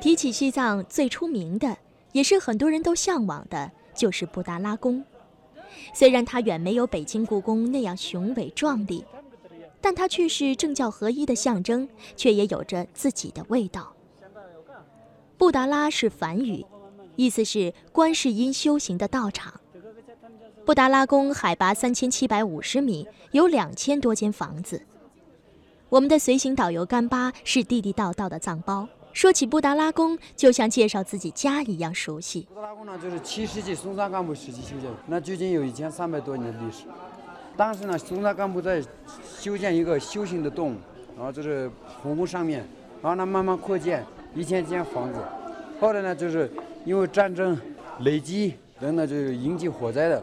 提起西藏最出名的，也是很多人都向往的，就是布达拉宫。虽然它远没有北京故宫那样雄伟壮丽，但它却是政教合一的象征，却也有着自己的味道。布达拉是梵语，意思是观世音修行的道场。布达拉宫海拔三千七百五十米，有两千多间房子。我们的随行导游甘巴是地地道道的藏包，说起布达拉宫，就像介绍自己家一样熟悉。布达拉宫呢，就是七世纪松赞干布时期修建的，那距今有一千三百多年的历史。当时呢，松赞干布在修建一个修行的洞，然后就是红宫上面，然后呢慢慢扩建一千间房子。后来呢，就是因为战争累积，等等，就是引起火灾的，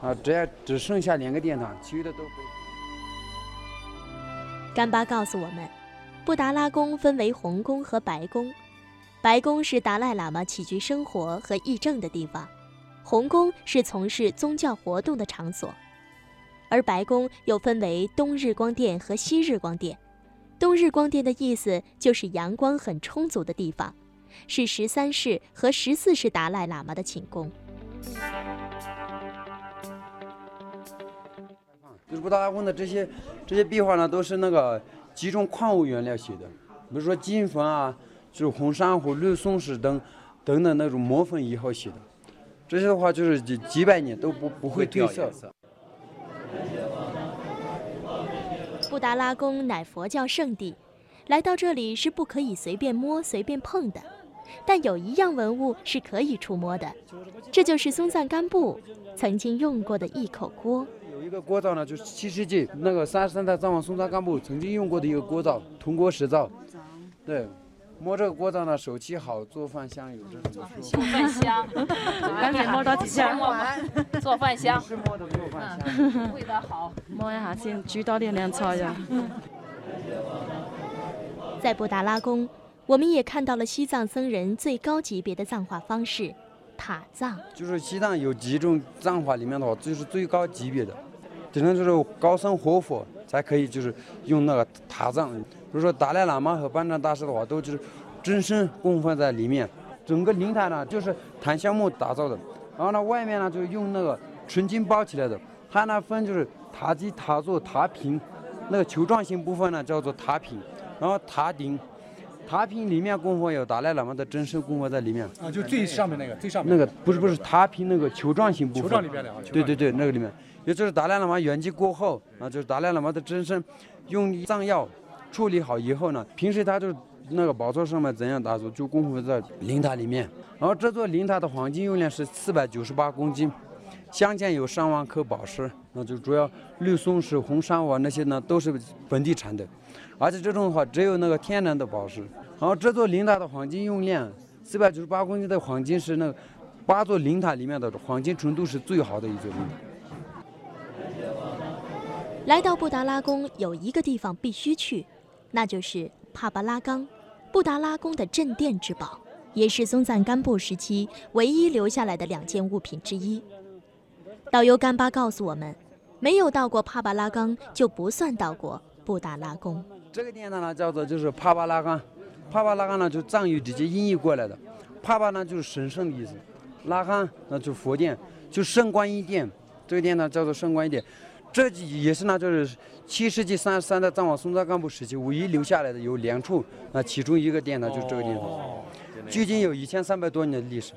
啊，只要只剩下两个殿堂，其余的都被。干巴告诉我们，布达拉宫分为红宫和白宫。白宫是达赖喇嘛起居生活和议政的地方，红宫是从事宗教活动的场所。而白宫又分为东日光殿和西日光殿。东日光殿的意思就是阳光很充足的地方，是十三世和十四世达赖喇嘛的寝宫。就是布达拉宫的这些这些壁画呢，都是那个几种矿物原料写的，比如说金粉啊，就是红珊瑚、绿松石等等等那种磨粉以后写的。这些的话就是几几百年都不不会褪色。布达拉宫乃佛教圣地，来到这里是不可以随便摸、随便碰的。但有一样文物是可以触摸的，这就是松赞干布曾经用过的一口锅。有一个锅灶呢，就是七世纪那个三十三代藏王松赞干布曾经用过的一个锅灶，铜锅石灶。对，摸这个锅灶呢，手气好，做饭香，有这种做饭香，赶紧摸到几下。做饭香，是摸的做饭香，味道好。摸一下先，举到点凉菜呀。在布达拉宫。我们也看到了西藏僧人最高级别的藏化方式——塔藏。就是西藏有几种藏法里面的话，就是最高级别的，只能就是高僧活佛才可以就是用那个塔藏。比如说达赖喇嘛和班禅大师的话，都就是真身供奉在里面。整个灵塔呢，就是檀香木打造的，然后呢，外面呢就是用那个纯金包起来的。它呢分就是塔基、塔座、塔品，那个球状形部分呢叫做塔品，然后塔顶。塔坪里面供奉有达赖喇嘛的真身供奉在里面。啊，就最上面那个，最上面。那个不是不是塔坪那个球状形部分，球状里面的啊，对对对，那个里面，也就是达赖喇嘛圆寂过后啊，就是达赖喇嘛的真身，用藏药处理好以后呢，平时他就那个宝座上面怎样打坐，就供奉在灵塔里面。然后这座灵塔的黄金用量是四百九十八公斤，镶嵌有上万颗宝石，那就主要绿松石、红珊瑚那些呢都是本地产的。而且这种的话，只有那个天然的宝石。然后这座灵塔的黄金用量，四百九十八公斤的黄金是那八座灵塔里面的黄金纯度是最好的一座灵塔。来到布达拉宫，有一个地方必须去，那就是帕巴拉冈，布达拉宫的镇殿之宝，也是松赞干布时期唯一留下来的两件物品之一。导游甘巴告诉我们，没有到过帕巴拉冈，就不算到过布达拉宫。这个殿堂呢，叫做就是帕巴拉冈，帕巴拉冈呢就藏语直接音译过来的，帕巴呢就是神圣的意思，拉罕那就佛殿，就圣观音殿，这个殿呢叫做圣观音殿，这也是呢就是七世纪三十三代藏王松赞干布时期唯一留下来的有两处，那其中一个殿堂就是这个殿堂，距今有一千三百多年的历史，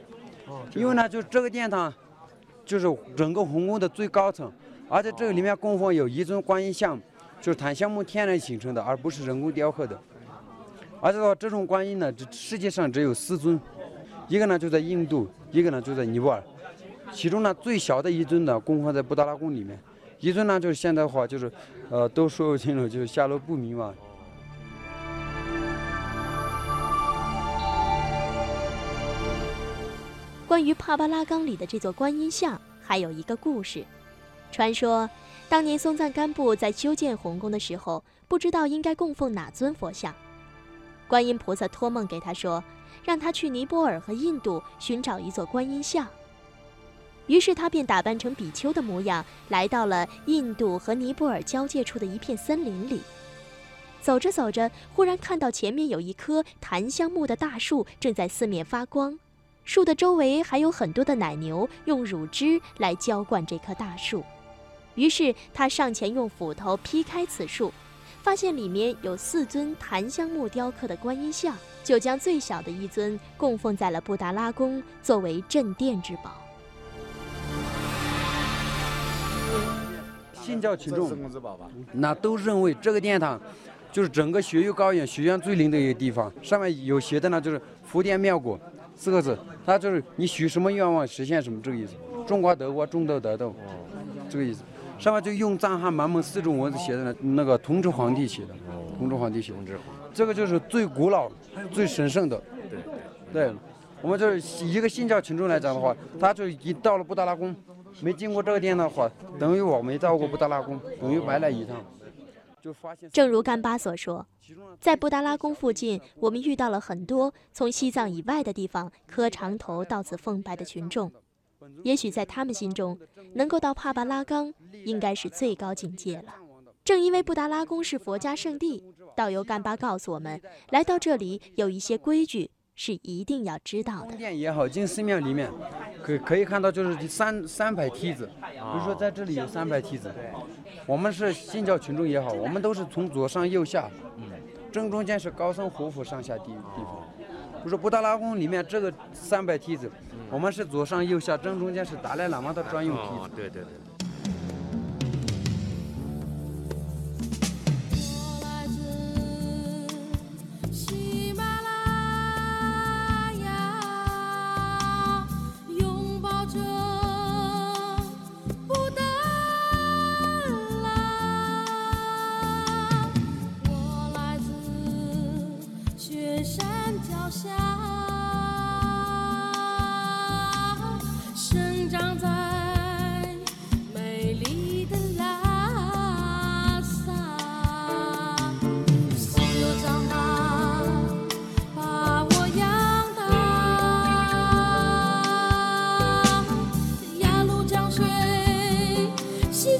因为呢就这个殿堂，就是整个皇宫的最高层，而且这个里面供奉有一尊观音像。就是檀香木天然形成的，而不是人工雕刻的。而且的话，这种观音呢，这世界上只有四尊，一个呢就在印度，一个呢就在尼泊尔。其中呢最小的一尊呢供奉在布达拉宫里面，一尊呢就是现在的话就是，呃，都说不清楚，就是下落不明嘛。关于帕巴拉冈里的这座观音像，还有一个故事，传说。当年松赞干布在修建红宫的时候，不知道应该供奉哪尊佛像。观音菩萨托梦给他说，让他去尼泊尔和印度寻找一座观音像。于是他便打扮成比丘的模样，来到了印度和尼泊尔交界处的一片森林里。走着走着，忽然看到前面有一棵檀香木的大树正在四面发光，树的周围还有很多的奶牛用乳汁来浇灌这棵大树。于是他上前用斧头劈开此树，发现里面有四尊檀香木雕刻的观音像，就将最小的一尊供奉在了布达拉宫，作为镇殿之宝。信教群众那都认为这个殿堂就是整个雪域高原血缘最灵的一个地方。上面有写的呢，就是“福田妙果”四个字，它就是你许什么愿望实现什么这个意思。种瓜得瓜，种豆得豆，这个意思。上面就用藏汉满蒙四种文字写的那，那个同治皇帝写的，同治皇帝写的。这个就是最古老、最神圣的。对，对，我们就是一个信教群众来讲的话，他就一到了布达拉宫。没经过这个店的话，等于我没到过布达拉宫，等于白来一趟。就发现，正如干巴所说，在布达拉宫附近，我们遇到了很多从西藏以外的地方磕长头到此奉拜的群众。也许在他们心中，能够到帕巴拉冈应该是最高境界了。正因为布达拉宫是佛家圣地，导游干巴告诉我们，来到这里有一些规矩。是一定要知道的。宫殿也好，进寺庙里面，可可以看到就是三三排梯子，比如说在这里有三排梯子。我们是信教群众也好，我们都是从左上右下，正中间是高僧活佛上下地地方。不是布达拉宫里面这个三百梯子，我们是左上右下，正中间是达赖喇嘛的专用梯子。对对对。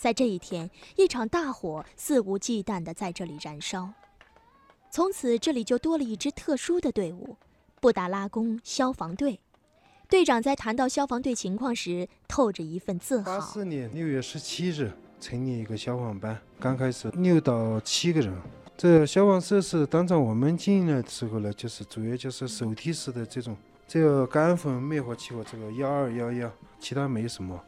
在这一天，一场大火肆无忌惮地在这里燃烧，从此这里就多了一支特殊的队伍——布达拉宫消防队。队长在谈到消防队情况时，透着一份自豪。八四年六月十七日成立一个消防班，刚开始六到七个人。这消防设施，当场我们进来的时候呢，就是主要就是手提式的这种。这个干粉灭火器和这个幺二幺幺，其他没什么。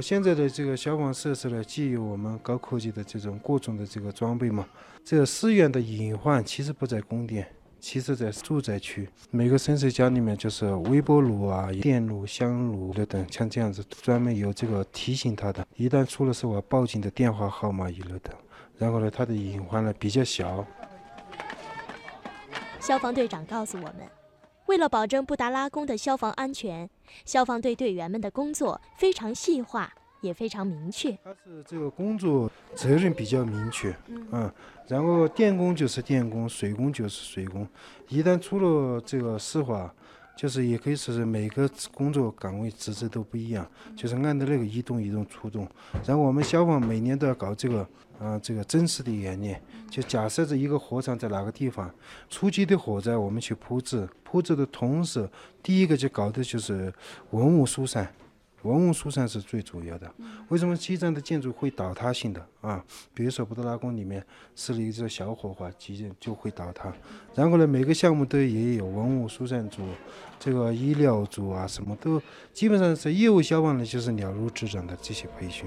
现在的这个消防设施呢，既有我们高科技的这种各种的这个装备嘛。这个寺院的隐患其实不在宫殿，其实在住宅区。每个僧舍家里面就是微波炉啊、电炉、香炉等等，像这样子专门有这个提醒他的，一旦出了事我报警的电话号码一类的。然后呢，它的隐患呢比较小。消防队长告诉我们。为了保证布达拉宫的消防安全，消防队队员们的工作非常细化，也非常明确。他是这个工作责任比较明确，嗯，然后电工就是电工，水工就是水工。一旦出了这个事话，就是也可以说是每个工作岗位职责都不一样，就是按照那个一动一动出动。然后我们消防每年都要搞这个。啊，这个真实的演练，就假设这一个火场在哪个地方，初期的火灾我们去扑治，扑治的同时，第一个就搞的就是文物疏散，文物疏散是最主要的。为什么西藏的建筑会倒塌性的啊？比如说布达拉宫里面是了一个小火花，即就就会倒塌。然后呢，每个项目都也有文物疏散组，这个医疗组啊，什么都基本上是业务消防的，就是了如指掌的这些培训。